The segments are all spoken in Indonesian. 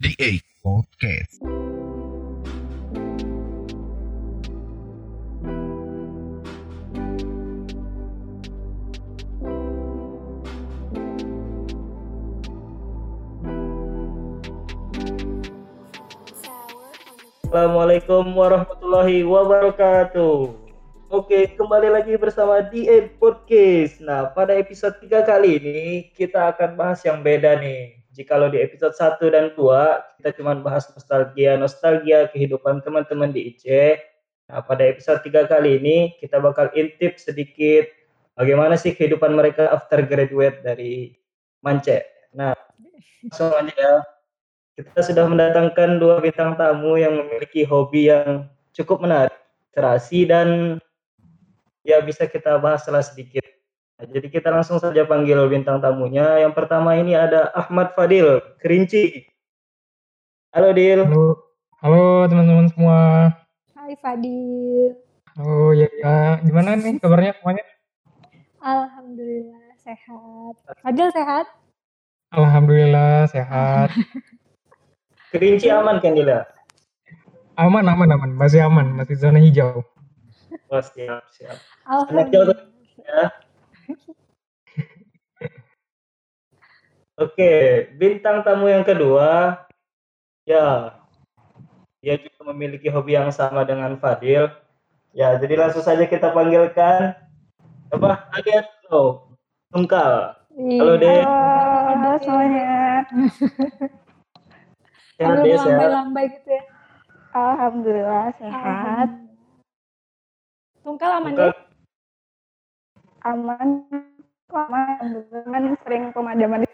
Eight Podcast. Assalamualaikum warahmatullahi wabarakatuh. Oke, kembali lagi bersama di Podcast. Nah, pada episode 3 kali ini kita akan bahas yang beda nih. Jikalau di episode 1 dan 2 kita cuma bahas nostalgia, nostalgia kehidupan teman-teman di IC. Nah, pada episode 3 kali ini kita bakal intip sedikit bagaimana sih kehidupan mereka after graduate dari Mance. Nah, langsung aja ya kita sudah mendatangkan dua bintang tamu yang memiliki hobi yang cukup menarik, terasi dan ya bisa kita bahas sedikit. Nah, jadi kita langsung saja panggil bintang tamunya. Yang pertama ini ada Ahmad Fadil, Kerinci. Halo Dil. Halo, halo teman-teman semua. Hai Fadil. Oh ya, ya. gimana nih kabarnya semuanya? Alhamdulillah sehat. Fadil sehat? Alhamdulillah sehat. Kerinci aman kan Dila? Aman, aman, aman. Masih aman, masih zona hijau. Oh, siap, siap. Alhamdulillah. ya. Oke, bintang tamu yang kedua, ya, dia juga memiliki hobi yang sama dengan Fadil. Ya, jadi langsung saja kita panggilkan apa? Adet lo, Tungkal. Halo, Iya. Dek. Halo semuanya. Sehat, Halo sehat. lambai-lambai gitu ya. Alhamdulillah sehat, Tungkal aman Tungkal, ya? Aman, aman, kan sering pemadaman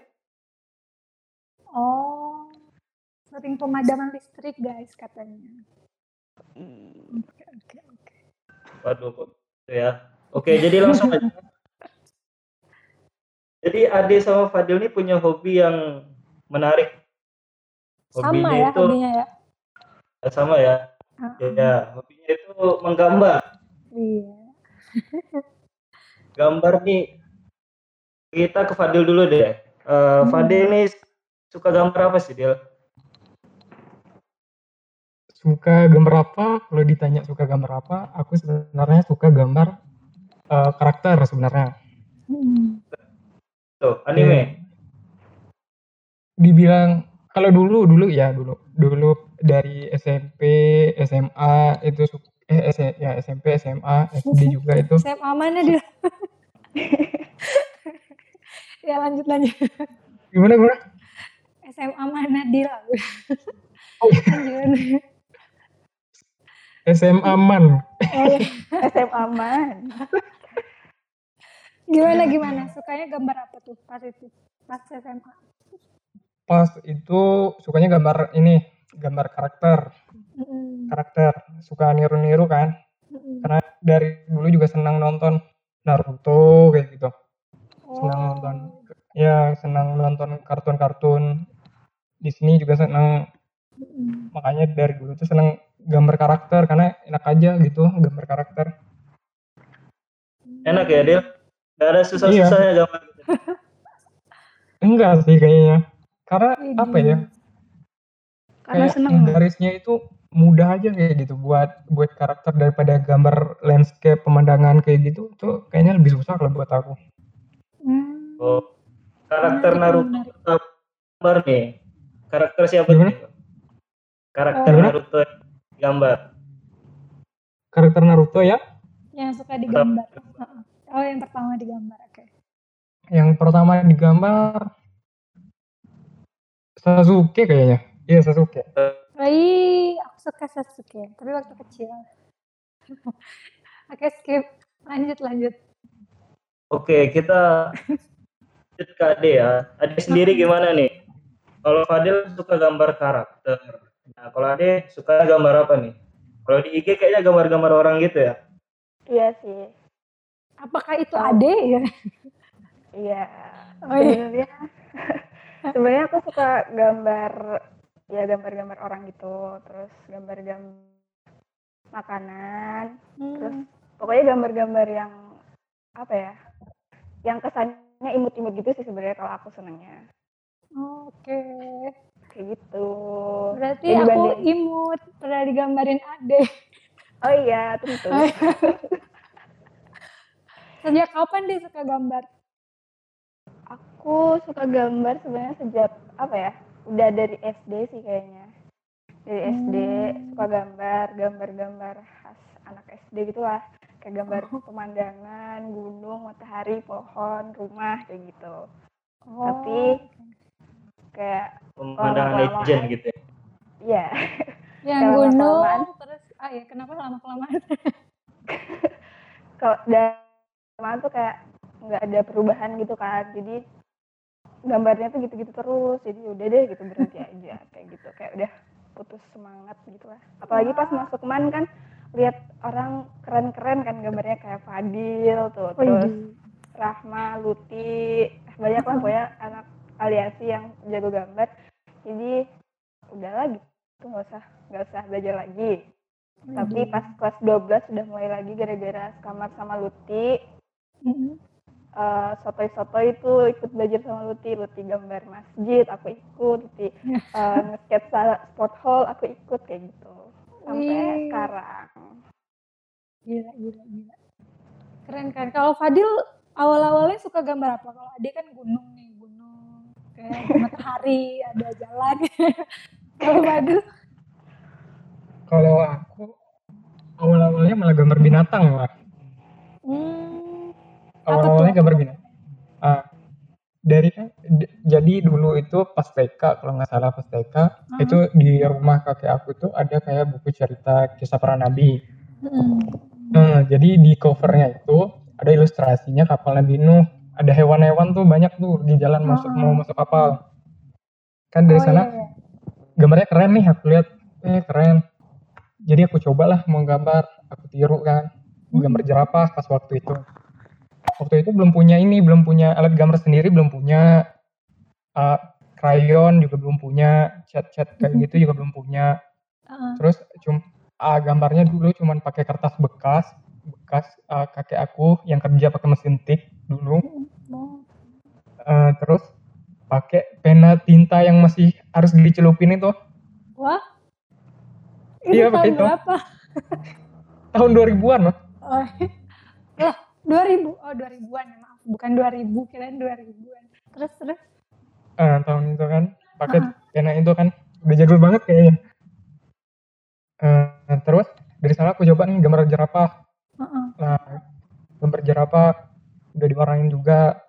Oh. Sering pemadaman listrik guys katanya. Oke, oke, oke. Waduh, kok gitu ya. Oke, jadi langsung aja. Jadi Ade sama Fadil ini punya hobi yang menarik. Sama Hobinya ya itu hobinya ya. sama ya. Ah, Ya, hobinya itu menggambar. Iya. Gambar nih. Kita ke Fadil dulu deh. Eh, Hmm. Fadil nih suka gambar apa sih, Dil? Suka gambar apa? Kalau ditanya suka gambar apa, aku sebenarnya suka gambar eh, karakter sebenarnya. Hmm. Tuh, anime. Dibilang kalau dulu dulu ya dulu dulu dari SMP SMA itu eh S- ya SMP SMA SD juga itu SMA mana dia? ya lanjut lanjut. gimana gimana SMA mana dia? Oh, iya. Lanjut. SMA man Oh, iya. SMA man. Gimana gimana? Sukanya gambar apa tuh pas itu? Pas SMA. pas itu sukanya gambar ini gambar karakter Mm-mm. karakter suka niru-niru kan Mm-mm. karena dari dulu juga senang nonton Naruto kayak gitu senang Oh. nonton ya senang nonton kartun-kartun di sini juga senang Mm-mm. makanya dari dulu tuh senang gambar karakter karena enak aja gitu gambar karakter Enak ya, Dil? Gak ada susah-susahnya Iya. gambar. gitu. enggak sih kayaknya karena Widih. apa ya Karena kayak seneng. garisnya itu mudah aja kayak gitu buat buat karakter daripada gambar landscape pemandangan kayak gitu tuh kayaknya lebih susah kalau buat aku Hmm. Oh, karakter Naruto gambar nih. Karakter siapa Gimana? nih? Karakter Oh. Naruto yang gambar. karakter Naruto ya Yang suka digambar. Heeh. Oh, yang pertama digambar. Oke. yang pertama digambar Sasuke kayaknya iya Sasuke Ih, aku suka Sasuke, tapi waktu kecil. Oke, skip. Lanjut, lanjut. Oke, kita lanjut ke Ade ya. Ade sendiri gimana nih? Kalau Fadil suka gambar karakter. Nah, kalau Ade suka gambar apa nih? Kalau di IG kayaknya gambar-gambar orang gitu ya. Iya sih, Apakah itu Ade ya? iya. Oh, iya. Sebenarnya aku suka gambar, ya gambar-gambar orang gitu, terus gambar-gambar makanan, terus Hmm. pokoknya gambar-gambar yang apa ya, yang kesannya imut-imut gitu sih sebenarnya kalau aku senangnya. Oke. Kayak gitu. Berarti Ya, aku imut, pernah digambarin Ade. Oh iya, tentu. Sejak kapan dia suka gambar? Aku suka gambar sebenarnya sejak apa ya? Udah dari SD sih kayaknya. Dari SD Hmm. suka gambar, gambar-gambar khas anak SD gitulah. Kayak gambar Oh. pemandangan, gunung, matahari, pohon, rumah kayak gitu. Oh, Tapi kayak Pemandangan legend gitu ya. ya yang gunung, terus ah ya kenapa lama kelamaan? kalau dari tuh kayak nggak ada perubahan gitu kan. Jadi gambarnya tuh gitu-gitu terus. Jadi udah deh gitu berhenti aja kayak gitu. Kayak udah putus semangat gitu lah. Apalagi pas masuk man kan lihat orang keren-keren kan gambarnya kayak Fadil tuh terus Rahma, Luti, banyak lah pokoknya anak aliasi yang jago gambar. Jadi udahlah gitu nggak usah nggak usah belajar lagi. Tapi pas kelas 12 sudah mulai lagi gara-gara kamar sama Luti, Mm-mm. Eh sotoy-sotoy itu ikut belajar sama Luti, Luti gambar masjid, aku ikut, Luti eh, nge-sketsa sport hall, aku ikut kayak gitu. Sampai Wih. sekarang. Gila, gila, gila. Keren kan. Kalau Fadil awal-awalnya suka gambar apa? Kalau Ade kan gunung nih, gunung. Kayak matahari, ada jalan. Kalau Fadil, Kalau aku awal-awalnya malah gambar binatang lah. hmm, Awal-awalnya tuh? gambar binatang. Ah, dari kan jadi dulu itu pas TK kalau nggak salah pas TK Ah. itu di rumah kakek aku tuh ada kayak buku cerita kisah para nabi. mm, Nah, jadi di covernya itu ada ilustrasinya kapal Nabi Nuh. Ada hewan-hewan tuh banyak tuh di jalan masuk Ah. mau masuk kapal. Kan dari oh sana iya, iya. gambarnya keren nih aku lihat eh keren jadi aku cobalah mau gambar aku tiru kan gambar jerapah pas waktu itu waktu itu belum punya ini belum punya alat gambar sendiri belum punya uh, krayon juga belum punya cat-cat kayak gitu juga belum punya. Ah, terus cum ah, gambarnya dulu cuman pakai kertas bekas bekas uh, kakek aku yang kerja pakai mesin tik dulu. Uh, terus pakai pena tinta yang masih harus dicelupin itu. Wah, Iya, pakai tahun itu. berapa? tahun 2000-an loh Oh, lah, 2000. Oh, 2000-an ya, maaf. Bukan 2000, kirain 2000-an. Terus, terus. Eh, tahun itu kan pakai Ah. pena itu kan udah jago banget kayaknya Eh, terus dari sana aku coba nih gambar jerapah Heeh. nah gambar jerapah udah diwarnain juga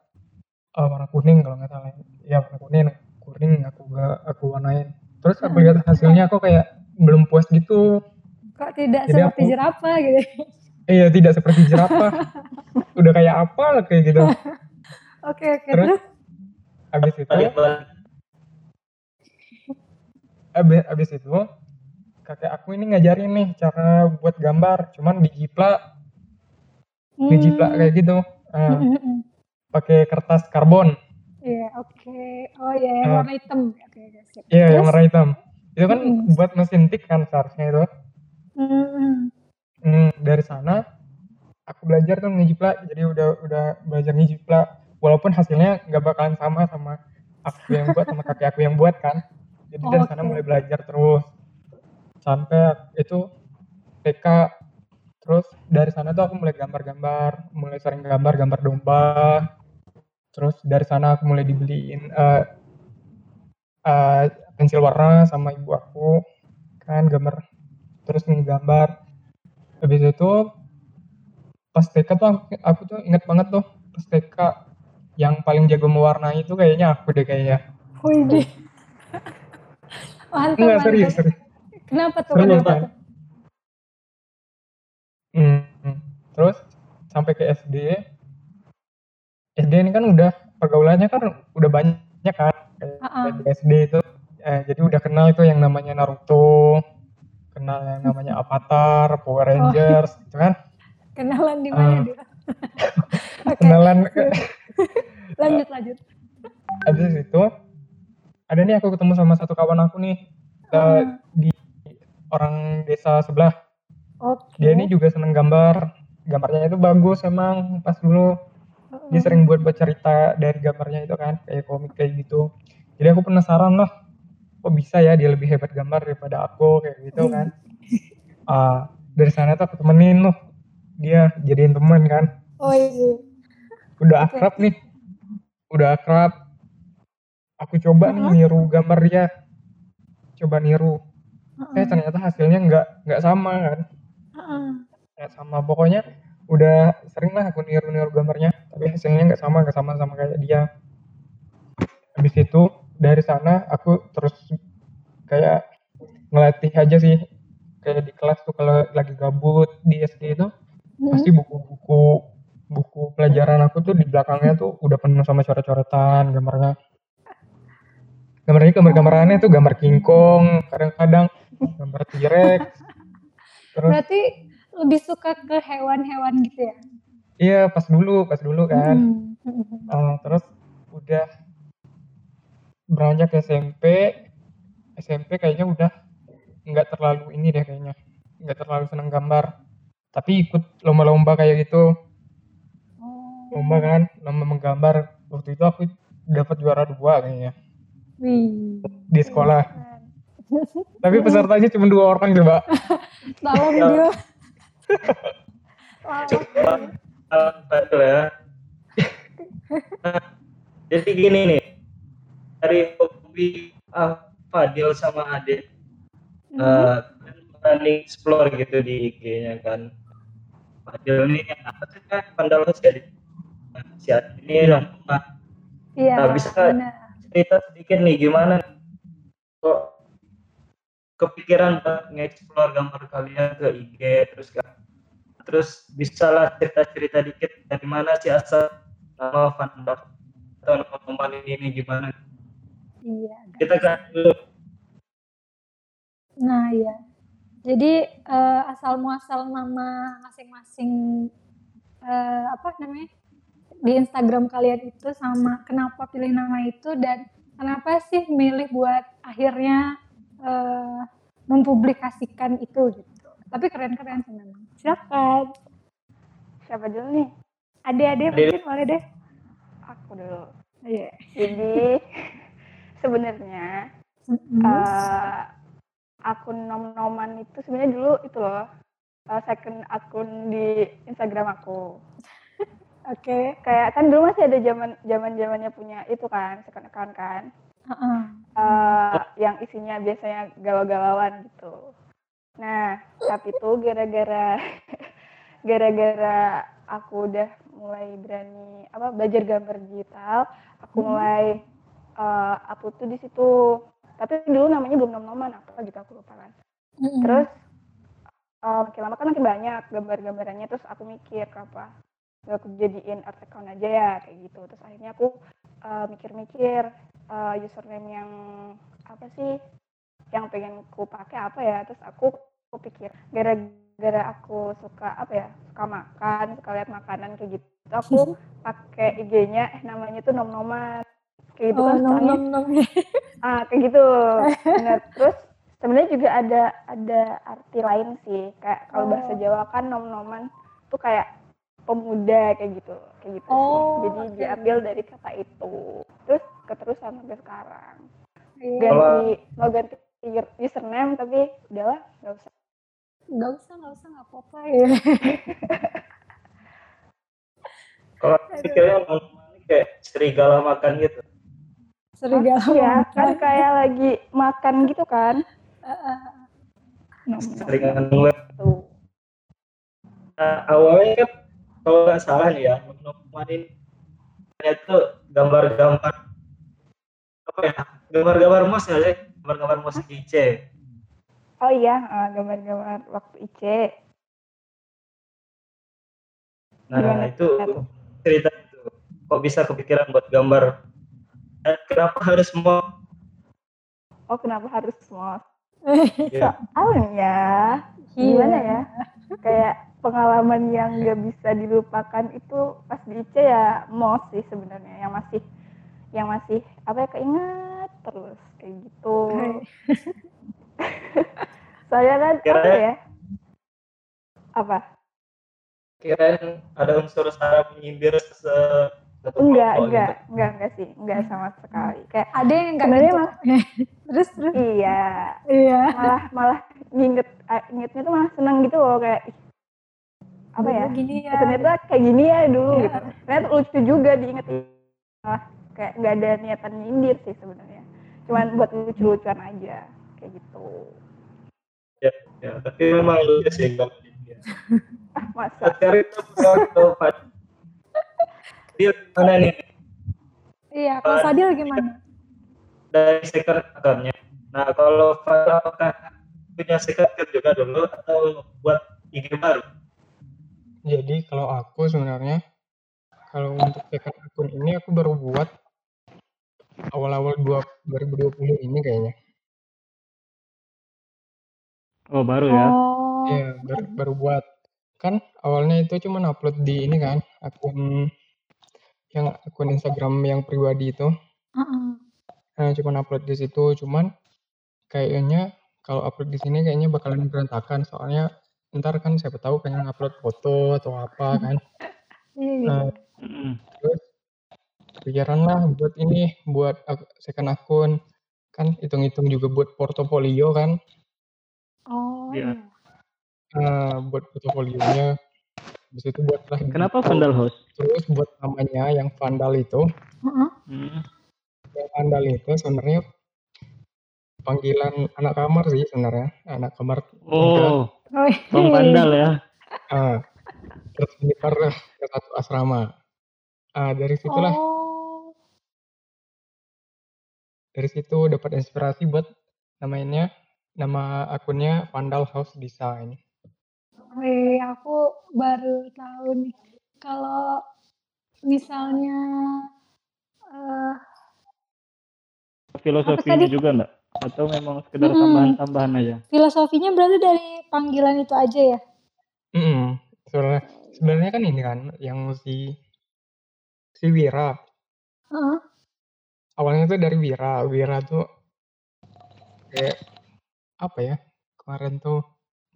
eh, warna kuning kalau nggak salah ya warna kuning kuning aku gak aku warnain terus aku lihat hasilnya aku kayak belum puas gitu Kok tidak Jadi seperti aku- jerapah gitu? iya tidak seperti jerapah udah kayak apa lah kayak gitu Oke, oke. Terus? Terus? habis itu abis, abis itu kakek aku ini ngajarin nih cara buat gambar cuman dijiplak dijiplak kayak gitu Eh, Hmm, hmm, hmm. pakai kertas karbon Iya, oke. Oh iya, yang Ah. warna hitam. Oke, oke. sip. iya yang warna hitam itu kan Mm-mm. buat mesin tik kan seharusnya itu Hmm, hmm. Dari sana aku belajar tuh ngejiplak jadi udah udah belajar ngejiplak walaupun hasilnya nggak bakalan sama sama aku yang buat sama kakek aku yang buat kan. Jadi dari sana mulai belajar terus. Sampai itu TK terus dari sana tuh aku mulai gambar-gambar mulai sering gambar gambar domba. Terus dari sana aku mulai dibeliin eh, eh, pensil warna sama ibu aku. Kan gambar terus menggambar habis itu pas TK tuh aku, aku tuh inget banget tuh pas TK yang paling jago mewarnai itu kayaknya aku deh kayaknya Wih. Mantap, enggak serius serius Kenapa tuh? Serius, Kenapa tuh? Hmm, hmm. terus sampai ke SD SD ini kan udah pergaulannya kan udah banyak kan kayak Ah, ah. di SD itu eh, jadi udah kenal itu yang namanya Naruto kenal yang namanya Avatar Power Rangers gitu kan Kenalan di mana Ah. dia? Kenalan lanjut, lanjut. habis itu ada nih aku ketemu sama satu kawan aku nih eh, Ah. di orang desa sebelah Oke. dia ini juga seneng gambar gambarnya itu bagus emang pas dulu dia sering buat buat cerita dari gambarnya itu kan kayak komik kayak gitu jadi aku penasaran lah kok bisa ya dia lebih hebat gambar daripada aku kayak gitu kan. Ah, dari sana tuh aku temenin loh. Dia jadiin temen kan. Oh iya. udah akrab nih. Udah akrab. Aku coba nih niru gambar dia. Coba niru. Eh ternyata hasilnya nggak nggak sama kan. Nggak sama. Pokoknya udah sering lah aku niru-niru gambarnya. Tapi hasilnya nggak sama nggak sama sama kayak dia. Habis itu dari sana aku terus kayak ngelatih aja sih. Kayak di kelas tuh kalau lagi gabut di SD itu pasti buku-buku buku pelajaran aku tuh di belakangnya tuh udah penuh sama coret-coretan gambarnya. Gambarnya gambar-gambar aneh tuh gambar King Kong kadang-kadang gambar T-Rex. Terus Berarti lebih suka ke hewan-hewan gitu ya? iya pas dulu pas dulu kan. Hmm. Eh, terus udah beranjak ke SMP SMP kayaknya udah nggak terlalu ini deh kayaknya. Nggak terlalu seneng gambar. Tapi ikut lomba-lomba kayak gitu. Oh. lomba kan lomba menggambar. Waktu itu aku dapat juara dua kayaknya. Wih. di sekolah. Tapi pesertanya cuma dua orang coba Tolong Ya. dia. coba betul ya. Nah, jadi gini nih dari hobi ah, Fadil sama Ade uh, kalian berani explore gitu di IG-nya kan Fadil ini apa sih kan Pandalos jadi Nah, si Ade ini Iya. nah, Iya. Nah, bisa benar. cerita sedikit nih gimana kok kepikiran buat nge-explore gambar kalian ke IG terus kan terus bisa lah cerita-cerita dikit dari mana sih asal nama Vandal atau nama ini gimana Iya. kita kan dulu Nah, iya. Jadi eh, asal muasal nama masing-masing eh, apa namanya di Instagram kalian itu sama kenapa pilih nama itu dan kenapa sih milih buat akhirnya eh, mempublikasikan itu gitu. Tapi keren-keren sih memang. Silakan. Siapa dulu nih? Adik-adik Adik. mungkin boleh deh. Aku dulu. Iya. Jadi sebenarnya Mm-mm. eh, akun nom-noman itu sebenarnya dulu itu loh eh, second akun di Instagram aku. Oke. Kayak kan dulu masih ada zaman zaman zamannya punya itu kan second account kan. Heeh. eh, yang isinya biasanya galau-galauan gitu. Nah, tapi tuh gara-gara gara-gara aku udah mulai berani apa belajar gambar digital, aku Hmm. Eh, upload tuh di situ. Tapi dulu namanya belum nom-noman apa gitu aku lupa kan. Mm-mm. Terus eh, makin lama kan makin banyak gambar-gambarannya terus aku mikir gak aku jadiin art account aja ya kayak gitu. Terus akhirnya aku eh, mikir-mikir eh, username yang apa sih yang pengen ku pakai apa ya terus aku aku pikir gara-gara aku suka apa ya suka makan suka lihat makanan kayak gitu aku pakai IG-nya eh namanya tuh nom-noman kayak gitu Oh, kan nom nom nom. ah kayak gitu nah terus sebenarnya juga ada ada arti lain sih kayak kalau bahasa Oh. Jawa kan nom-noman tuh kayak pemuda kayak gitu kayak gitu sih. Oh, jadi oke. diambil dari kata itu terus keterusan sampai sekarang Iya. ganti mau ganti username tapi udahlah nggak usah Gak usah, gak usah, gak apa-apa ya. kalau pikirnya ini kayak serigala makan gitu Serigala iya kan makan. kayak lagi makan gitu kan seringan ngeliat tuh Nah, awalnya kan kalau nggak salah nih ya, kemarin itu gambar-gambar apa ya? Gambar-gambar nggak sih? Gambar-gambar di IC. oh iya ah, gambar-gambar waktu IC Nah Gimana itu cerita itu. Kok bisa kepikiran buat gambar? Kenapa harus semua? oh kenapa harus semua Ya, soalnya gimana ya? Kayak pengalaman yang nggak bisa dilupakan itu pas di IC ya mos sih sebenarnya. Yang masih yang masih apa ya keinget terus kayak gitu. Soalnya kan apa Kira- ya? Apa? Kirain ada unsur sara menyindir se enggak enggak gitu. enggak enggak sih enggak sama sekali kayak Ada yang nggak Sebenarnya gitu. Terus terus. Iya, Iya. malah malah nginget eh, ingetnya tuh malah seneng gitu loh kayak apa ya? Gini ya. Ternyata kayak gini ya dulu Iya. gitu. Ternyata lucu juga diinget malah kayak nggak ada niatan nyindir sih sebenarnya. Cuman buat lucu-lucuan aja kayak gitu. Ya, tapi memang lucu sih kalau dia. Ah masa? Sekarang kita foto Fadil. Dia mana nih Iya, kalau Fadil gimana? dari account-nya. Nah, kalau Fadil apakah punya second account juga dulu atau buat IG baru? Jadi kalau aku sebenarnya kalau untuk second akun ini aku baru buat awal-awal dua- 2020 ini kayaknya. Oh baru ya. Oh. Iya, baru, baru buat. Kan awalnya itu cuma upload di ini kan, akun yang akun Instagram yang pribadi itu. Heeh. Nah, cuma upload di situ, cuman kayaknya kalau upload di sini kayaknya bakalan berantakan soalnya ntar kan siapa tahu pengen upload foto atau apa kan. Iya, iya. Nah, terus kepikiran lah buat ini, buat second akun. Kan hitung-hitung juga buat portofolio kan. Oh, Iya. iya. Nah, buat portofolionya. Habis itu Kenapa gitu. Vandal House? Terus buat namanya yang Vandal itu, Heeh. Hmm. yang Vandal itu sebenarnya panggilan anak kamar sih sebenarnya, anak kamar Oh, Oh, Bang Vandal ya. ah, terus menyebar ke satu asrama. Ah, dari situlah, Oh. dari situ dapat inspirasi buat namanya, nama akunnya Vandal House Design. Wih, aku baru tahu nih. Kalau misalnya eh Filosofinya tadi? juga enggak? Atau memang sekedar tambahan-tambahan aja? filosofinya berarti dari panggilan itu aja ya? Mm-mm. Sebenarnya, sebenarnya kan ini kan yang si si Wira. Heeh. Awalnya tuh dari Wira. Wira tuh kayak apa ya? Kemarin tuh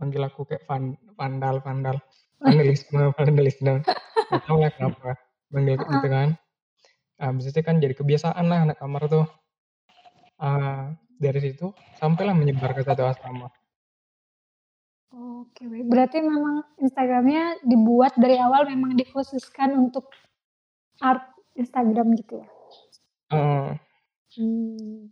manggil aku kayak van, vandal, vandal, vandalisme, vandalisme. Gak tau lah kenapa manggil kayak gitu kan. Habis itu kan jadi kebiasaan lah anak kamar tuh. Ah, dari situ sampailah menyebar ke satu asrama. Oke, berarti memang Instagramnya dibuat dari awal memang dikhususkan untuk art Instagram gitu ya? Eh, Hmm.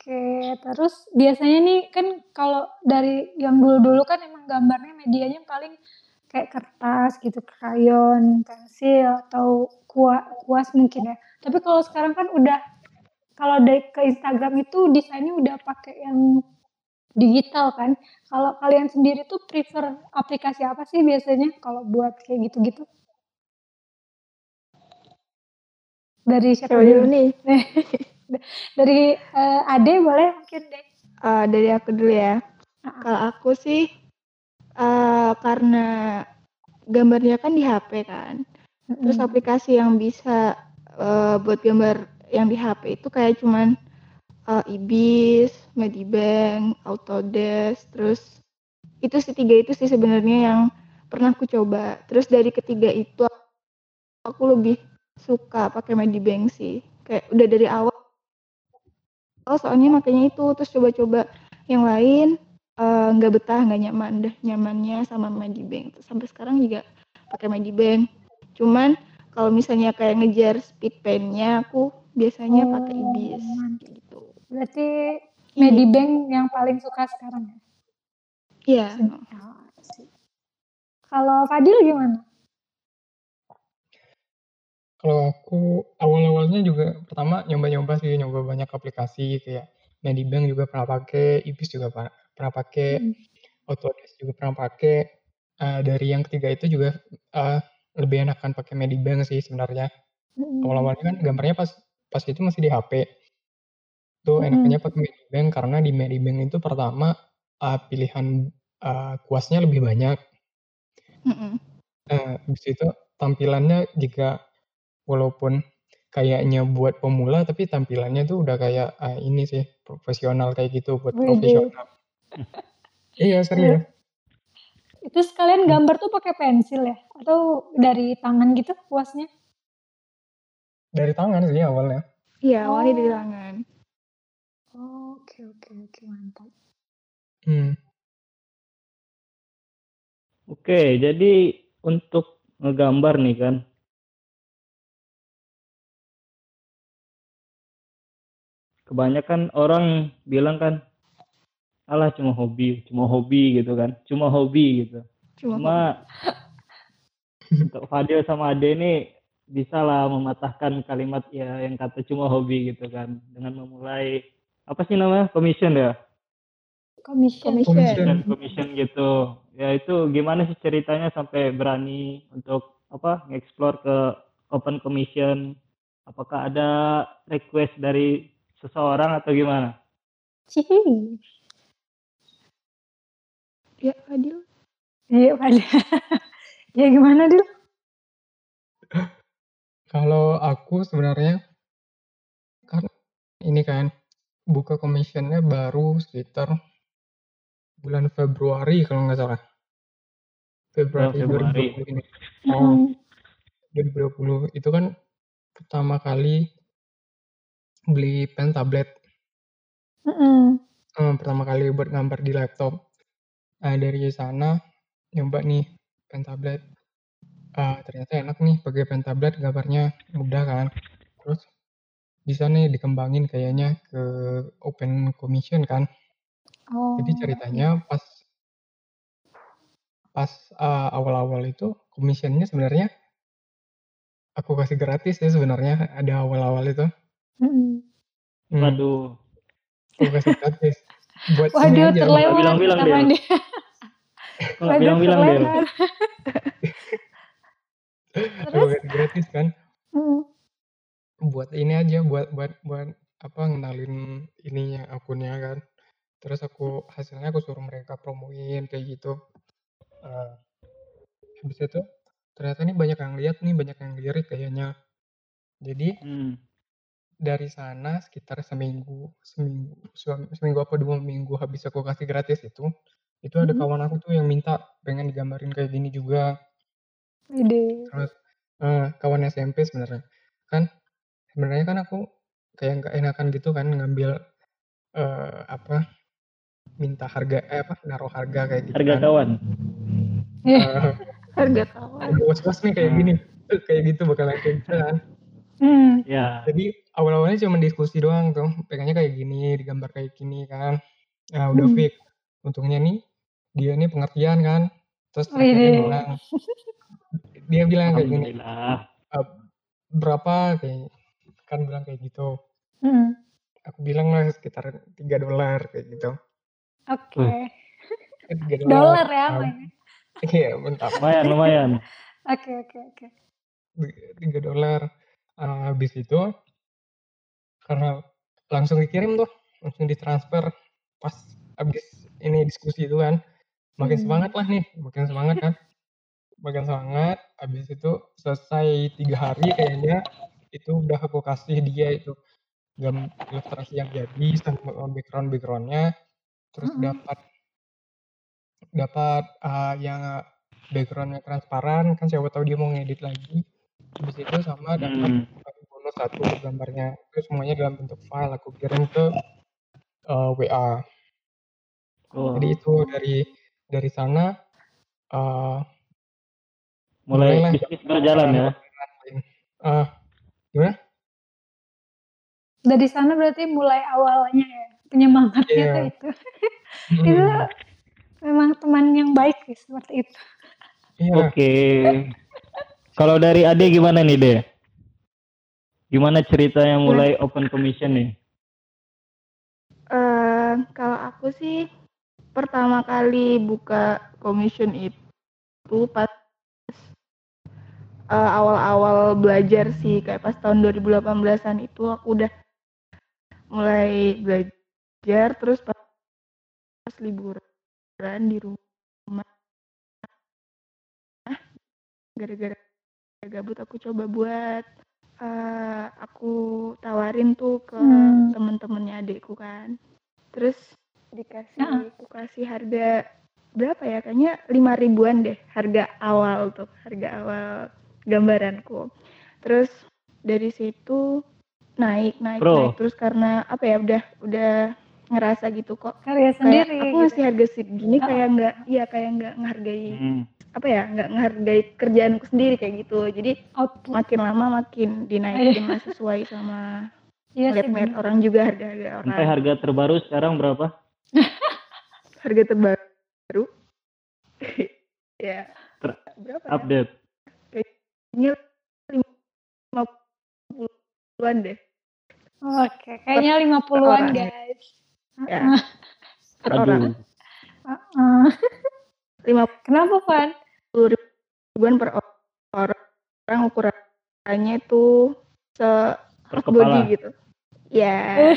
Oke, terus biasanya nih kan kalau dari yang dulu-dulu kan emang gambarnya medianya paling kayak kertas gitu, krayon, pensil atau kuas, kuas mungkin ya. Tapi kalau sekarang kan udah kalau dari ke Instagram itu desainnya udah pakai yang digital kan. Kalau kalian sendiri tuh prefer aplikasi apa sih biasanya kalau buat kayak gitu-gitu? Dari siapa dulu? nih. Dari eh, Ade boleh mungkin deh. Eh, dari aku dulu ya. Ah, Kalau aku sih eh karena gambarnya kan di HP kan. Terus Mm-mm. aplikasi yang bisa eh, buat gambar yang di HP itu kayak cuman eh, Ibis, Medibank, Autodesk, terus itu sih tiga itu sih sebenarnya yang pernah aku coba. Terus dari ketiga itu aku lebih suka pakai Medibank sih. Kayak udah dari awal oh soalnya makanya itu terus coba-coba yang lain eh, nggak betah nggak nyaman deh nyamannya sama Medibank sampai sekarang juga pakai Medibank cuman kalau misalnya kayak ngejar speed pen-nya aku biasanya pakai Oh, Ibis mantap. gitu Berarti Iya. Medibank yang paling suka sekarang ya? iya Ah, sip. Kalau Fadil gimana? Kalau aku awal-awalnya juga pertama nyoba-nyoba sih, nyoba banyak aplikasi kayak Medibank juga pernah pakai, Ibis juga pa- pernah pakai, Mm. Autodesk juga pernah pakai. Eh, dari yang ketiga itu juga eh, lebih enakan pakai Medibank sih sebenarnya. Mm-mm. Awal-awalnya kan gambarnya pas pas itu masih di HP. Tuh Mm-mm. enakannya pakai Medibank karena di Medibank itu pertama eh, pilihan eh, kuasnya lebih banyak. Mm-mm. Eh, habis itu tampilannya juga walaupun kayaknya buat pemula tapi tampilannya tuh udah kayak ah, ini sih profesional kayak gitu buat Widih. profesional. iya serius. Itu sekalian gambar tuh pakai pensil ya? Atau dari tangan gitu kuasnya? Dari tangan sih awalnya. iya awalnya dari Oh. tangan Oh, oke oke mantap. Hmm. Oke, jadi untuk ngegambar nih kan. Kebanyakan orang bilang kan, alah cuma hobi, cuma hobi gitu kan, cuma hobi gitu. Cuma, Cuma untuk Fadil sama Ade ini bisa lah mematahkan kalimat ya yang kata cuma hobi gitu kan. Dengan memulai apa sih namanya commission ya? Commission. Commission. commission. commission gitu. Ya itu gimana sih ceritanya sampai berani untuk apa nge-explore ke open commission? Apakah ada request dari seseorang atau gimana Cihi. ya Fadil. Iya pada. ya gimana Dil? Kalau aku sebenarnya kan ini kan buka commissionnya baru sekitar bulan Februari kalau nggak salah. Februari, Februari. 2020 ini. Oh, Mm, 2020 itu kan pertama kali beli pen tablet. pertama kali buat gambar di laptop. Nah, dari sana nyoba nih pen tablet. Ah, ternyata enak nih pakai pen tablet gambarnya mudah kan. Terus bisa nih dikembangin kayaknya ke open commission kan. Oh. Jadi ceritanya pas pas ah, awal-awal itu commissionnya sebenarnya aku kasih gratis ya sebenarnya ada awal-awal itu. Hmm, waduh. Buat ini Waduh terlewat bilang-bilang, Waduh bilang-bilang. Aku Terus? gratis kan. Mm. buat ini aja buat buat buat apa ngenalin ininya akunnya kan terus aku hasilnya aku suruh mereka promoin kayak gitu Eh, habis itu ternyata nih banyak yang lihat nih banyak yang lirik kayaknya jadi Hmm. Dari sana sekitar seminggu seminggu sem- seminggu apa dua minggu habis aku kasih gratis itu itu ada Mhm. kawan aku tuh yang minta pengen digambarin kayak gini juga Ide. terus eh, kawan SMP sebenarnya kan sebenarnya kan aku kayak nggak enakan gitu kan ngambil eh, apa minta harga eh apa naruh harga kayak gitu harga kan kawan Eh, Harga kawan. was-was nih kayak gini Eh, kayak gitu bakalan kayak gitu kan Hmm. ya jadi awal-awalnya cuma diskusi doang tuh pengennya kayak gini digambar kayak gini kan nah udah Hmm. fix untungnya nih dia nih pengertian kan terus Wih. akhirnya bilang dia bilang kayak gini alhamdulillah "Eh, berapa kayak kan bilang kayak gitu Mm. aku bilang lah sekitar 3 dolar kayak gitu Oke. 3 Dolar ya mainnya. iya bentar lumayan lumayan Oke oke oke. 3 dolar Ah, habis itu karena langsung dikirim tuh langsung ditransfer pas habis ini diskusi itu kan makin Hmm. semangat lah nih makin semangat kan makin semangat habis itu selesai tiga hari kayaknya itu udah aku kasih dia itu gam ilustrasi yang jadi sama background backgroundnya terus Mm-mm. dapat dapat ah, yang backgroundnya transparan kan siapa tahu dia mau ngedit lagi habis itu sama dapat Hmm. Satu gambarnya. Itu semuanya dalam bentuk file. Aku kirim ke eh, WA Oh, jadi itu dari dari sana eh mulai mulailah bisnis berjalan ya? Ah gimana? Dari sana berarti mulai awalnya ya penyemangatnya tuh itu. Mm, Itu memang teman yang baik sih seperti itu. iya. Oke. Kalau dari Ade gimana nih, De? Gimana ceritanya mulai open commission nih? Eh, kalau aku sih pertama kali buka commission itu pas eh, awal-awal belajar sih. Kayak pas tahun 2018-an itu aku udah mulai belajar terus pas, pas liburan di rumah gara-gara gabut aku coba buat eh, aku tawarin tuh ke Hmm. temen-temennya adikku kan terus dikasih Heeh. aku kasih harga berapa ya kayaknya lima ribuan deh harga awal tuh harga awal gambaranku terus dari situ naik naik Bro. naik terus karena apa ya udah udah ngerasa gitu kok Karya kayak sendiri. aku gitu. ngasih harga segini Oh. kayak nggak iya kayak nggak menghargai Hmm. apa ya nggak menghargai kerjaanku sendiri kayak gitu jadi Output. makin lama makin dinaikin lah sesuai sama Iya bener. orang juga harga-harga orang Sampai harga terbaru sekarang berapa? harga terbaru ya Ter- berapa ya? Update. Kayaknya lima puluhan deh Oke, kayaknya 50-an orang. guys. Ya per orang Aduh. Lima Kenapa, Van? puluh ribuan per orang ukurannya itu se body gitu ya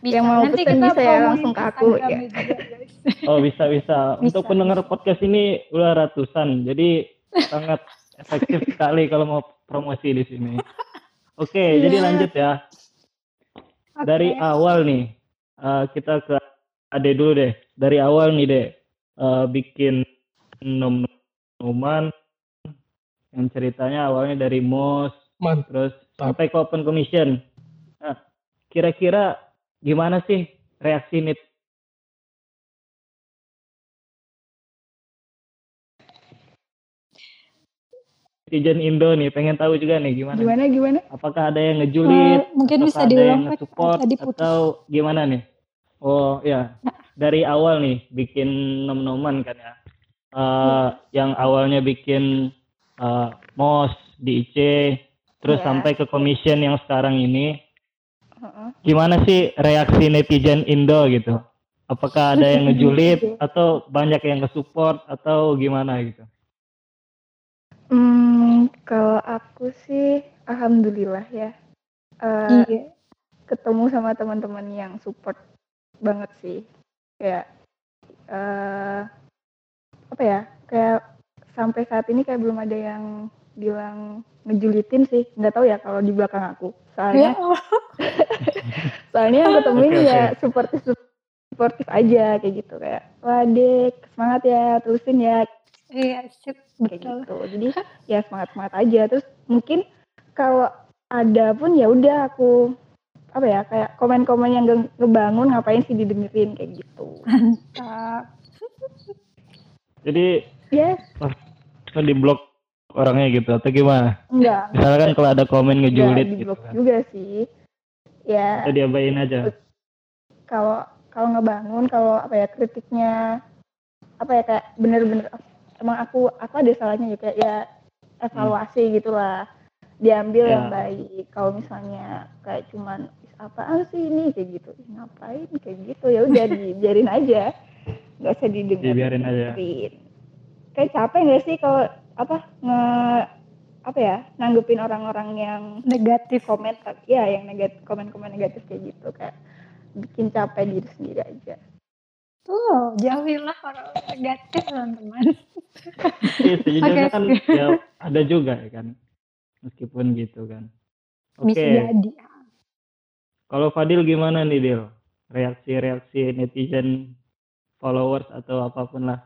Bisa. Yang mau Nanti kita bisa ya, langsung ke aku, ya. juga. Oh bisa bisa. Untuk Bisa, pendengar podcast ini udah ratusan, jadi sangat efektif sekali kalau mau promosi di sini. Oke, Iya. jadi lanjut ya. Oke. Dari awal nih, eh, kita ke Ade dulu deh. Dari awal nih deh, eh, bikin nom-noman yang ceritanya awalnya dari MOS, Mantap. terus sampai ke open commission. Nah, kira-kira gimana sih reaksi nit netizen Indo nih? Pengen tahu juga nih gimana? gimana gimana Apakah ada yang ngejulit? Eh, mungkin bisa ada yang diulang nge-support tadi putus. atau gimana nih? Oh ya, dari awal nih bikin nom-noman kan ya. Eh, Yang awalnya bikin eh, MOS di IC, terus Iya. sampai ke commission yang sekarang ini. Gimana sih reaksi netizen Indo gitu? Apakah ada yang ngejulit atau banyak yang nge-support atau gimana gitu? Hmm, kalau aku sih alhamdulillah ya. Eh, Iya. ketemu sama teman-teman yang support banget sih. Kayak eh apa ya? Kayak sampai saat ini kayak belum ada yang bilang ngejulitin sih. Nggak tahu ya kalau di belakang aku. Ya Soalnya Allah. soalnya yang ketemu ini Oke, ya supportif supportif aja kayak gitu kayak wah dek semangat ya terusin ya Iya, sip. kayak Betul. gitu jadi ya semangat semangat aja terus mungkin kalau ada pun ya udah aku apa ya kayak komen-komen yang nge- ngebangun ngapain sih didengerin kayak gitu Mantap. Jadi ya langsung di blok orangnya gitu atau gimana? enggak Misalkan kalau ada komen enggak ngejulit di gitu blok kan. juga sih ya Atau diabain aja. kalau kalau ngebangun kalau apa ya kritiknya apa ya kayak bener-bener emang aku aku ada salahnya ya kayak ya evaluasi gitulah. Diambil Ya. yang baik. Kalau misalnya kayak cuman "Ih, apaan sih ini? Kayak gitu. Ngapain? Kayak gitu. Ya udah dibiarin aja. Nggak usah didengerin Dibiarin aja. kayak capek nggak sih kalau apa nge apa ya nanggepin orang-orang yang Negatif. komen ya yang negatif komen-komen negatif kayak gitu. Kayak bikin capek diri sendiri aja Tuh, jauhilah orang negatif, teman-teman. Iya, sejujurnya Oke. kan ya ada juga ya kan. Meskipun gitu kan. Oke. Jadi. Kalau Fadil gimana nih Dil? Reaksi-reaksi netizen, followers atau apa pun lah.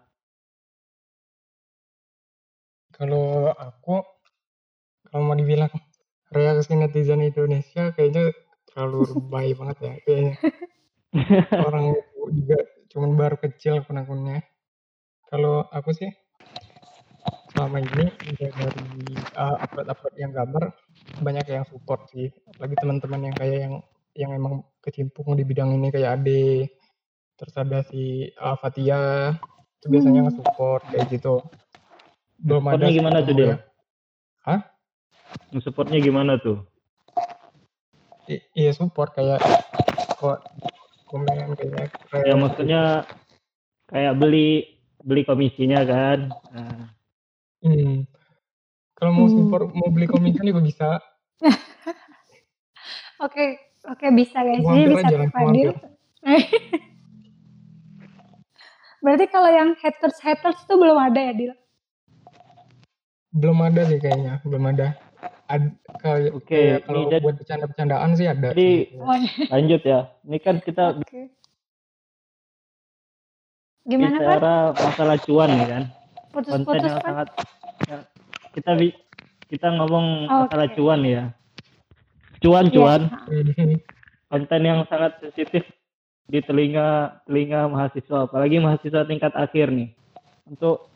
Kalau aku, kalau mau dibilang reaksi netizen Indonesia kayaknya terlalu lebay banget ya kayaknya. Orang juga cuman baru kecil akun-akunnya. Kalau aku sih selama ini udah dari uh, upload-upload yang gambar banyak yang support sih. Apalagi teman-teman yang kayak yang yang emang kecimpung di bidang ini kayak Ade, terus ada si uh, Fatia, itu biasanya Hmm. nge-support kayak gitu. Belum ada Supportnya sih gimana tuh Dil? ya. Hah? Supportnya gimana tuh? I- iya support kayak kok Ya maksudnya kayak beli beli komisinya kan. Nah, Hmm. Kalau mau Hmm. support mau beli commission juga bisa. Oke, oke bisa guys. Ini bisa ke Fadil. Berarti kalau yang haters haters itu belum ada ya, Dil? Belum ada sih kayaknya, belum ada. Ad, kayak, Oke, kayak ini kalau jadi- buat bercanda-bercandaan sih ada. Jadi-. Oh, iya. lanjut ya. Ini kan kita oke. Gimana, Pak? bicara masalah cuan nih kan. konten Putus-putus, yang sangat ya, kita bi- kita ngomong Oke. masalah cuan ya cuan cuan Mhm. konten yang sangat sensitif di telinga telinga mahasiswa, apalagi mahasiswa tingkat akhir nih. Untuk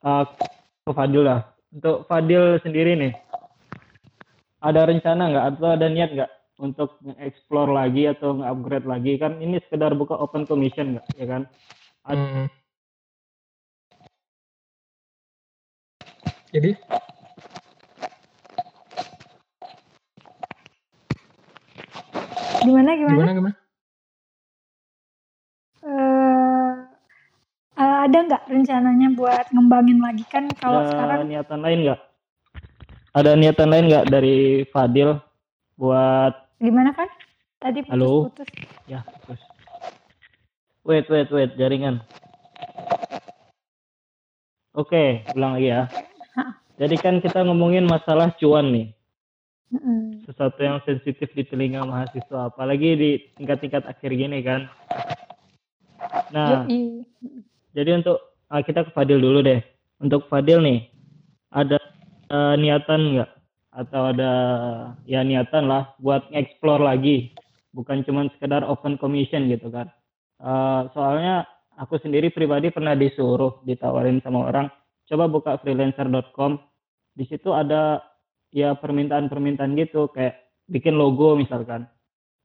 uh, ke Fadil lah. Untuk Fadil sendiri nih, ada rencana nggak atau ada niat nggak untuk nge-explore lagi atau nge-upgrade lagi kan ini sekedar buka open commission nggak ya kan? Ad- Hmm. Jadi Gimana gimana? gimana gimana? Eh, eh, ada nggak rencananya buat ngembangin lagi kan kalau ada sekarang niatan lain nggak? Ada niatan lain nggak dari Fadil buat gimana kan? Tadi Halo? putus-putus. ya terus? Wait wait wait jaringan. Oke, ulang lagi ya. Jadi kan kita ngomongin masalah cuan nih, Mm-mm. sesuatu yang sensitif di telinga mahasiswa, apalagi di tingkat-tingkat akhir gini kan. Nah, Yoi. Jadi untuk ah, kita ke Fadil dulu deh. Untuk Fadil nih, ada eh, niatan nggak? Atau ada ya niatan lah buat explore lagi, bukan cuma sekedar open commission gitu kan? Eh, soalnya aku sendiri pribadi pernah disuruh ditawarin sama orang, coba buka freelancer.com. Di situ ada ya permintaan-permintaan gitu, kayak bikin logo misalkan.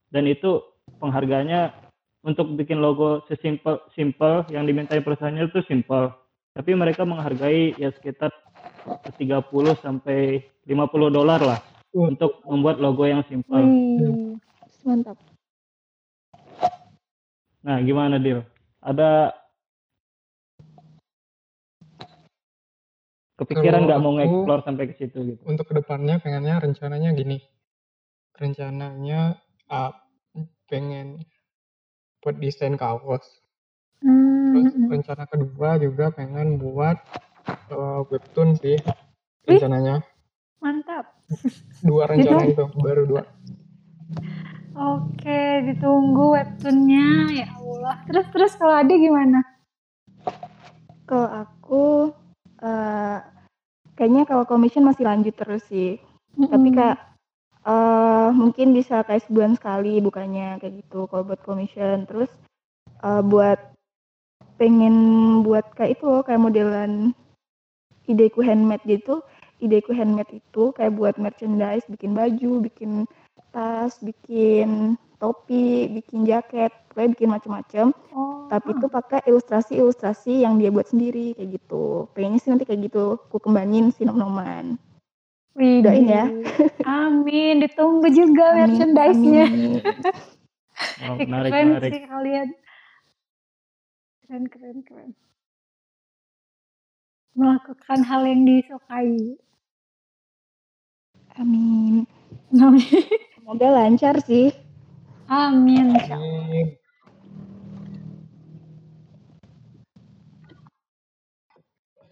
Dan itu penghargaannya untuk bikin logo sesimpel simple yang dimintai perusahaannya itu simple tapi mereka menghargai ya sekitar 30 sampai 50 dolar lah Wah. untuk membuat logo yang simple. Wih. Mantap. Nah, gimana Dil? Ada kepikiran nggak mau nge-explore sampai ke situ gitu? Untuk ke depannya pengennya rencananya gini. Rencananya ah, pengen buat desain kaos. Terus Hmm, rencana kedua juga pengen buat eh, webtoon sih rencananya. mantap. Dua rencana itu, baru dua. Oke, ditunggu webtoonnya ya Allah. Terus terus kalau Ade gimana? Kalau aku eh kayaknya kalau commission masih lanjut terus sih. Tapi Mm-mm. kayak eh mungkin bisa kayak sebulan sekali bukannya kayak gitu kalau buat commission. Terus eh buat pengen buat kayak itu loh kayak modelan ideku handmade gitu. Ideku handmade itu kayak buat merchandise, bikin baju, bikin tas, bikin topi, bikin jaket, pokoknya bikin macam-macam Oh, tapi itu pakai ilustrasi-ilustrasi yang dia buat sendiri kayak gitu. Pengennya sih nanti kayak gitu, aku kembangin si nom-noman. Widih. doain ya. Amin, ditunggu juga Amin, merchandise-nya. amin. Oh, menarik, keren menarik. sih kalian. Keren, keren, keren. Melakukan hal yang disukai. Amin. Amin. Semoga lancar sih. Amin. Amin.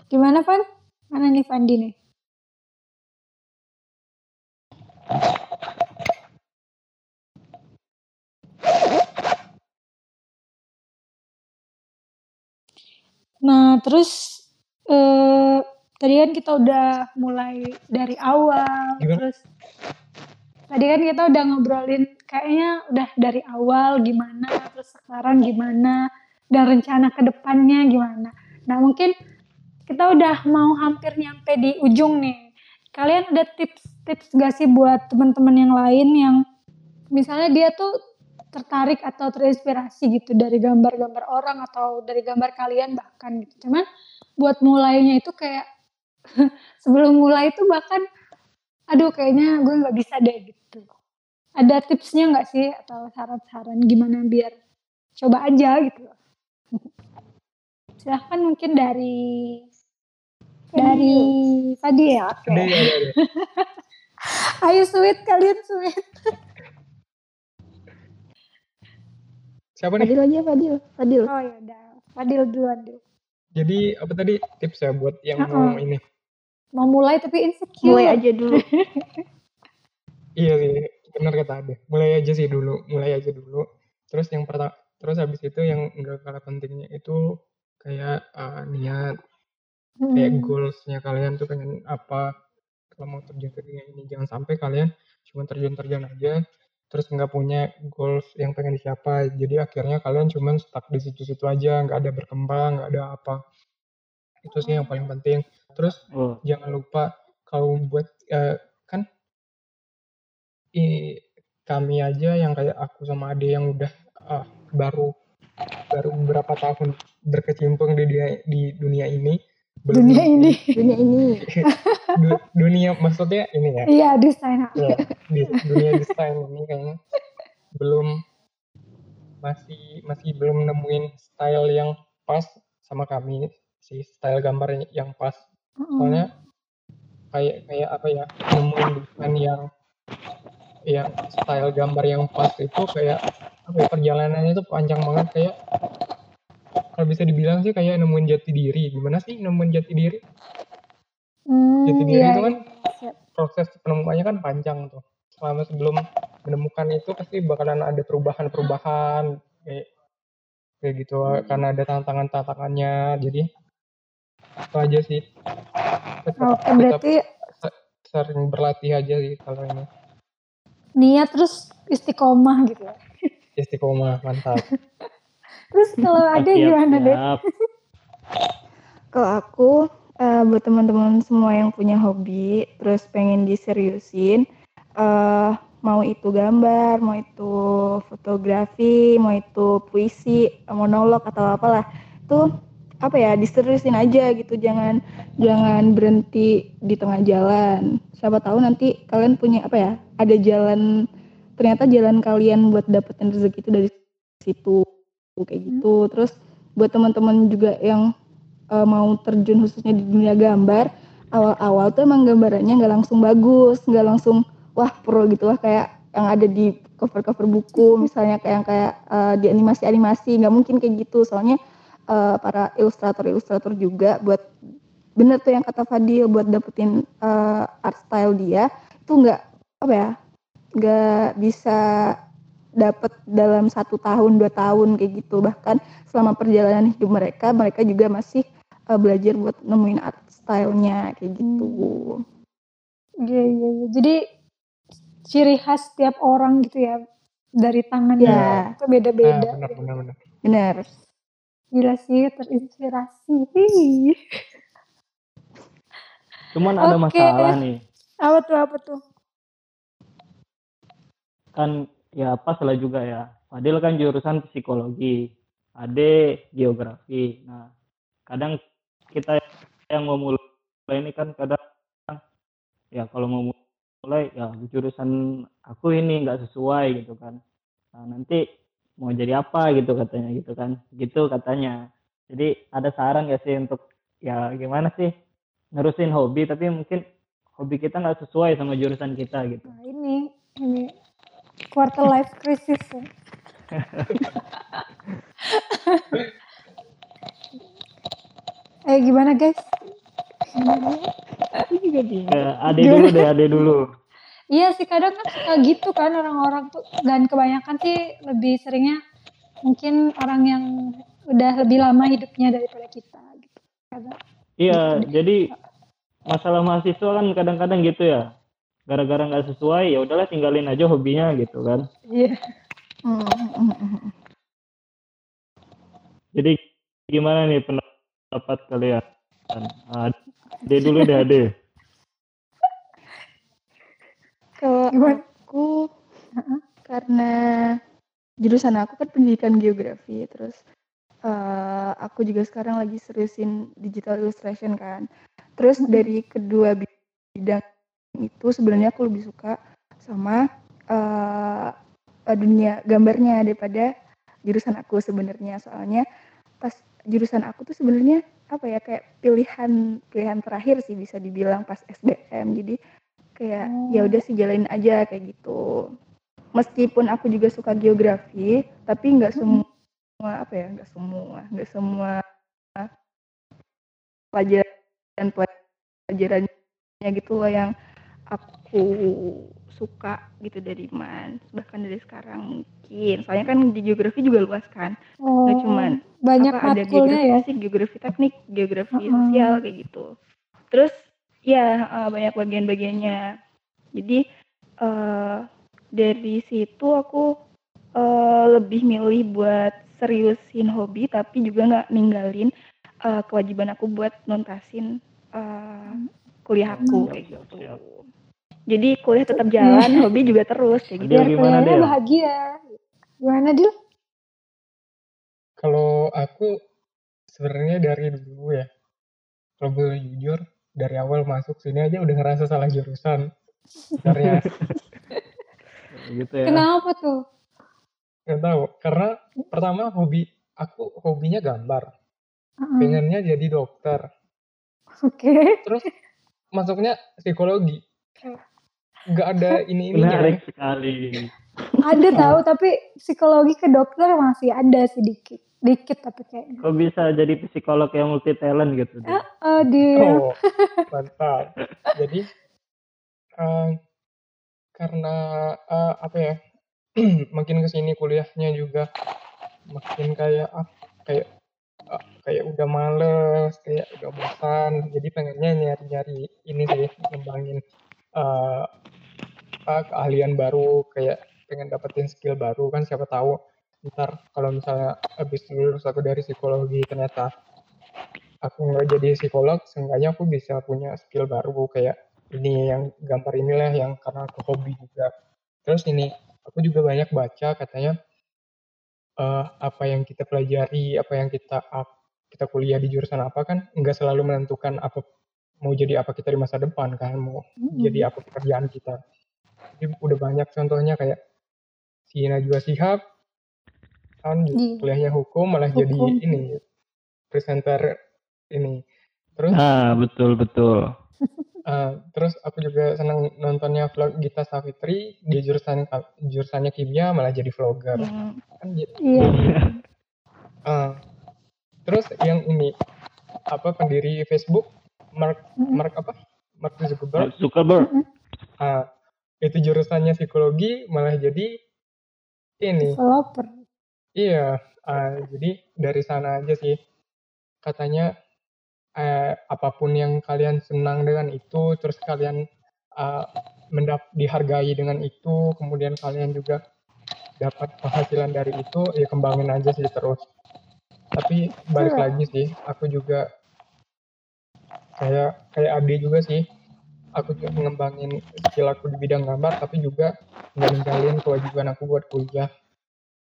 Gimana, Van? Mana nih Fandi nih? Nah, terus eh, tadi kan kita udah mulai dari awal, Gimana? terus tadi kan kita udah ngobrolin kayaknya udah dari awal gimana, terus sekarang gimana, dan rencana ke depannya gimana. Nah, mungkin kita udah mau hampir nyampe di ujung nih. Kalian ada tips-tips gak sih buat teman-teman yang lain yang misalnya dia tuh tertarik atau terinspirasi gitu dari gambar-gambar orang atau dari gambar kalian bahkan gitu. Cuman buat mulainya itu kayak sebelum mulai itu bahkan aduh kayaknya gue nggak bisa deh gitu. Ada tipsnya nggak sih atau saran-saran gimana biar coba aja gitu. Silahkan mungkin dari dari Fadi ya. Ayo sweet kalian sweet. Siapa nih? Fadil aja Fadil. Fadil. Oh ya udah. Fadil duluan dulu. Jadi apa tadi tips ya buat yang mau ini? Mau mulai tapi insecure. Mulai aja dulu. Iya sih, benar kata Ade. Mulai aja sih dulu, mulai aja dulu. Terus yang pertama, terus habis itu yang enggak kalah pentingnya itu kayak uh, niat, kayak Hmm. goalsnya kalian tuh pengen apa kalau mau terjun ke dunia ini. Jangan sampai kalian cuma terjun-terjun aja, terus nggak punya goals yang pengen dicapai. Jadi akhirnya kalian cuman stuck di situ-situ aja, nggak ada berkembang, nggak ada apa. Itu sih yang paling penting. Terus Oh, jangan lupa kalau buat eh, kan i, kami aja yang kayak aku sama Ade yang udah ah, baru baru beberapa tahun berkecimpung di dunia, di dunia ini belum Dunia ini. dunia ini du- dunia maksudnya ini ya? Iya, desain. ya di dunia desain ini kayaknya belum masih masih belum nemuin style yang pas sama kami sih style gambar yang pas. Soalnya kayak kayak apa ya nemuin desain yang yang style gambar yang pas itu kayak apa ya perjalanannya itu panjang banget kayak kalau bisa dibilang sih kayak nemuin jati diri. Gimana sih nemuin jati diri Hmm, jati diri iya, itu kan iya. proses penemuannya kan panjang tuh. Selama sebelum menemukan itu pasti bakalan ada perubahan-perubahan kayak kayak gitu karena ada tantangan-tantangannya. Jadi itu aja sih. Tetap, Oke, tetap berarti se- sering berlatih aja sih kalau ini. Niat terus istiqomah gitu ya. istiqomah mantap. Terus kalau ada gimana deh? Kalau aku eh, buat teman-teman semua yang punya hobi terus pengen diseriusin eh mau itu gambar, mau itu fotografi, mau itu puisi, monolog atau apalah. Itu apa ya diseriusin aja gitu. Jangan jangan berhenti di tengah jalan. Siapa tahu nanti kalian punya apa ya ada jalan ternyata jalan kalian buat dapetin rezeki itu dari situ kayak gitu. Terus buat teman-teman juga yang uh, mau terjun khususnya di dunia gambar awal-awal tuh emang gambarannya nggak langsung bagus nggak langsung wah pro gitu lah. Kayak yang ada di cover-cover buku misalnya kayak yang kayak uh, di animasi-animasi. Nggak mungkin kayak gitu. Soalnya uh, para ilustrator-ilustrator juga buat bener tuh yang kata Fadil buat dapetin uh, art style dia itu nggak apa ya nggak bisa dapet dalam satu tahun dua tahun kayak gitu. Bahkan selama perjalanan hidup mereka mereka juga masih uh, belajar buat nemuin art stylenya kayak gitu Iya, iya, iya. Jadi ciri khas tiap orang gitu ya dari tangannya Ya. itu beda-beda. nah, benar benar benar bener Gila sih terinspirasi. Cuman ada Oke. masalah nih. Apa tuh apa tuh? Kan ya pas lah juga ya. Fadil kan jurusan psikologi. Ade geografi. Nah, kadang kita yang mau mulai ini kan kadang ya kalau mau mulai ya jurusan aku ini nggak sesuai gitu kan. Nah, nanti mau jadi apa gitu katanya gitu kan. Gitu katanya. Jadi ada saran gak sih untuk ya gimana sih nerusin hobi tapi mungkin hobi kita nggak sesuai sama jurusan kita gitu. Nah, ini ini quarter life crisis ya. eh gimana guys? aku juga bingung Ke ade dulu deh, ade dulu. Iya sih kadang kan suka gitu kan orang-orang tuh dan kebanyakan sih lebih seringnya mungkin orang yang udah lebih lama hidupnya daripada kita gitu. Kadang. Iya, jadi masalah mahasiswa kan kadang-kadang gitu ya. Gara-gara nggak sesuai, ya udahlah tinggalin aja hobinya gitu kan. Iya. Hmm, hmm, hmm. Jadi gimana nih pendapat kalian? Ade dulu deh, ade. kalau aku karena jurusan aku kan pendidikan geografi terus eh, aku juga sekarang lagi seriusin digital illustration kan terus dari kedua bidang itu sebenarnya aku lebih suka sama eh, dunia gambarnya daripada jurusan aku sebenarnya soalnya pas jurusan aku tuh sebenarnya apa ya kayak pilihan pilihan terakhir sih bisa dibilang pas SBM jadi kayak Oh. ya udah sih jalanin aja kayak gitu. Meskipun aku juga suka geografi tapi nggak semua apa ya nggak semua nggak semua pelajaran pelajarannya gitu loh yang aku suka gitu dari man bahkan dari sekarang mungkin soalnya kan di geografi juga luas kan Oh, nggak cuman banyak apa ada geografi ya. fisik, geografi teknik, geografi Mm-mm. sosial kayak gitu. Terus ya eh, banyak bagian-bagiannya. Jadi eh dari situ aku eh, lebih milih buat seriusin hobi tapi juga nggak ninggalin eh, kewajiban aku buat nuntasin eh, kuliah aku kayak gitu. Jadi kuliah tetap jalan, hobi juga terus kayak gitu. Biar gimana, Del? bahagia. Gimana Dil? Kalau aku sebenarnya dari dulu ya, kalau boleh jujur, dari awal masuk sini aja udah ngerasa salah jurusan. Sebenarnya gitu ya. Kenapa tuh? nggak tahu, karena pertama hobi aku hobinya gambar, Heeh. pengennya jadi dokter, Oke. terus masuknya psikologi. Nggak ada ini ininya. Menarik sekali. Ada tahu tapi psikologi ke dokter masih ada sedikit. Dikit tapi kayaknya. Kok bisa jadi psikolog yang multi talent gitu? Del? Eh, dia Oh, mantap. Jadi eh, karena eh, apa ya? makin ke sini kuliahnya juga makin kayak apa? Kayak eh, kayak udah males, kayak udah bosan. Jadi pengennya nyari-nyari ini sih, ngembangin apa, keahlian baru, kayak pengen dapetin skill baru kan siapa tahu ntar kalau misalnya habis lulus aku dari psikologi ternyata aku nggak jadi psikolog, seenggaknya aku bisa punya skill baru kayak ini yang gambar inilah yang karena aku hobi juga. Terus ini aku juga banyak baca katanya eh, apa yang kita pelajari, apa yang kita kita kuliah di jurusan apa kan nggak selalu menentukan apa mau jadi apa kita di masa depan kan mau jadi apa pekerjaan kita. Jadi udah banyak contohnya kayak si Najwa Shihab kan Iya. kuliahnya hukum malah jadi Hukum. ini presenter ini. Terus Ah, betul betul. eh, terus aku juga senang nontonnya vlog Gita Savitri di jurusan jurusannya kimia malah jadi vlogger. Hmm, Kan j- Iya. eh, terus yang ini apa pendiri Facebook Mark. Mark apa? Mark Zuckerberg. Zuckerberg. Ah, itu jurusannya psikologi malah jadi ini Developer. Iya, eh, jadi dari sana aja sih. Katanya eh, apa pun yang kalian senang dengan itu, terus kalian eh, mendap dihargai dengan itu, kemudian kalian juga dapat penghasilan dari itu, ya kembangin aja sih terus. Tapi balik Iya. lagi sih, aku juga kayak kayak Ade juga sih. Aku juga ngembangin skill aku di bidang gambar, tapi juga nggak ninggalin kewajiban aku buat kuliah.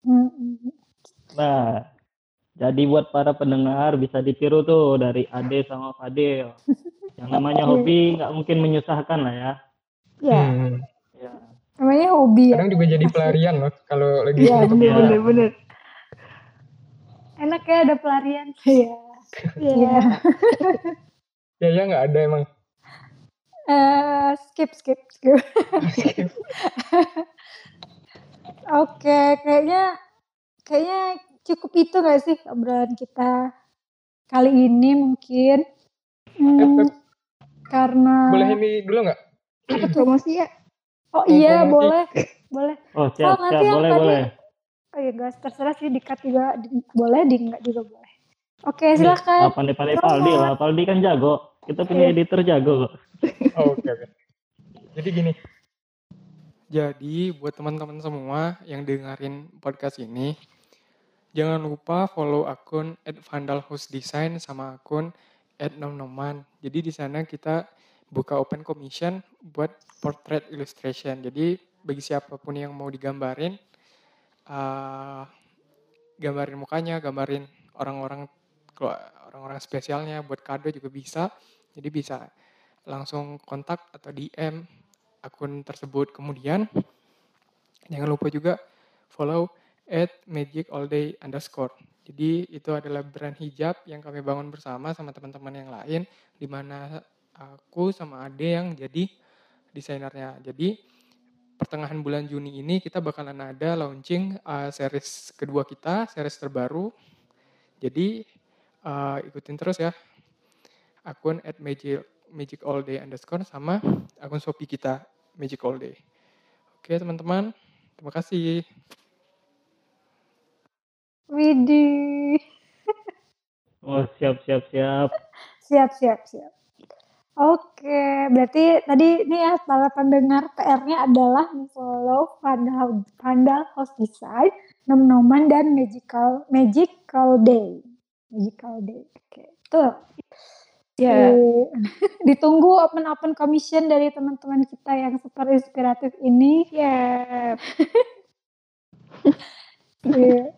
Mm-mm. Nah, jadi buat para pendengar bisa ditiru tuh dari Ade sama Fadil. Yang namanya hobi nggak mungkin menyusahkan lah ya. ya, Hmm. Ya. Namanya hobi ya. kadang juga jadi pelarian loh kalau lagi iya suntuk. bener Ya. bener bener. Enak ya ada pelarian. Iya. Iya. Iya. ya ya nggak ada emang Eh, skip skip skip. Oke, kayaknya kayaknya cukup itu gak sih obrolan kita kali ini mungkin. Hmm, Eh, karena boleh ini dulu nggak Promosi ya. oh iya promosi? boleh boleh. Oh siap nanti siap yang boleh tadi- boleh. Oh iya guys terserah sih dikat juga di- boleh di enggak juga boleh. Oke silakan. Ah, pandai-pandai Paldi lah. Paldi kan jago. Kita punya editor jago. Oh, oke oke jadi gini Jadi buat teman-teman semua yang dengerin podcast ini, jangan lupa follow akun @vandalhousedesign sama akun @nomnoman. Jadi di sana kita buka open commission buat portrait illustration. Jadi bagi siapa pun yang mau digambarin, eh, gambarin mukanya, gambarin orang-orang kalau orang-orang spesialnya buat kado juga bisa. Jadi bisa langsung kontak atau DM akun tersebut. Kemudian jangan lupa juga follow at magic all day underscore. Jadi itu adalah brand hijab yang kami bangun bersama sama teman-teman yang lain, di mana aku sama Ade yang jadi desainernya. Jadi pertengahan bulan Juni ini kita bakalan ada launching uh, series kedua kita, series terbaru. Jadi uh, ikutin terus ya akun at magic magic all day underscore sama akun shopee kita magic all day. Oke teman-teman, terima kasih. Widih. Oh siap siap siap. Siap siap siap. Oke, berarti tadi ini ya para pendengar PR-nya adalah follow Vandal, Vandal House Design, Nom Noman dan Magical Magical Day. Magical Day. Oke, tuh. Ya. Di- Ditunggu open-open commission dari teman-teman kita yang super inspiratif ini. Siap. Iya.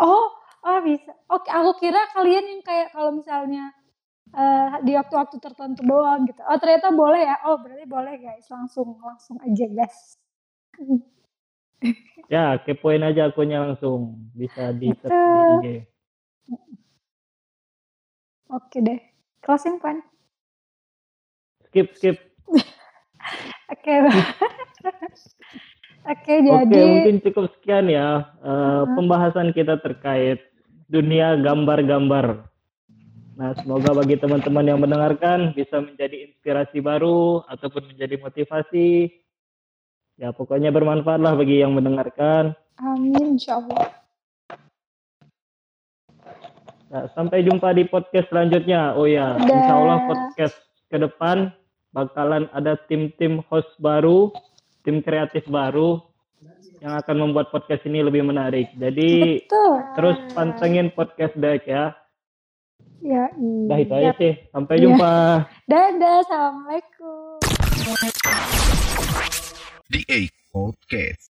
Oh, oh bisa. Oke, aku kira kalian yang kayak kalau misalnya eh, di waktu-waktu tertentu doang gitu. Oh, ternyata boleh ya. Oh, berarti boleh guys. Langsung langsung aja, guys. Ya, kepoin aja akunnya langsung. Bisa di search di IG. Oke deh. Closing point. Skip, skip. Oke. Oke, Oke, jadi mungkin cukup sekian ya eh, pembahasan kita terkait dunia gambar-gambar. Nah, semoga bagi teman-teman yang mendengarkan bisa menjadi inspirasi baru ataupun menjadi motivasi. Ya, pokoknya bermanfaat lah bagi yang mendengarkan. amin insyaallah. Nah, sampai jumpa di podcast selanjutnya. Oh ya, Dadah. insya Allah podcast ke depan bakalan ada tim-tim host baru, tim kreatif baru yang akan membuat podcast ini lebih menarik. Jadi Betul. terus pantengin podcast Deck ya. Ya, Udah itu iya. aja sih. Sampai Iya. jumpa. Dadah, assalamualaikum. DA Podcast.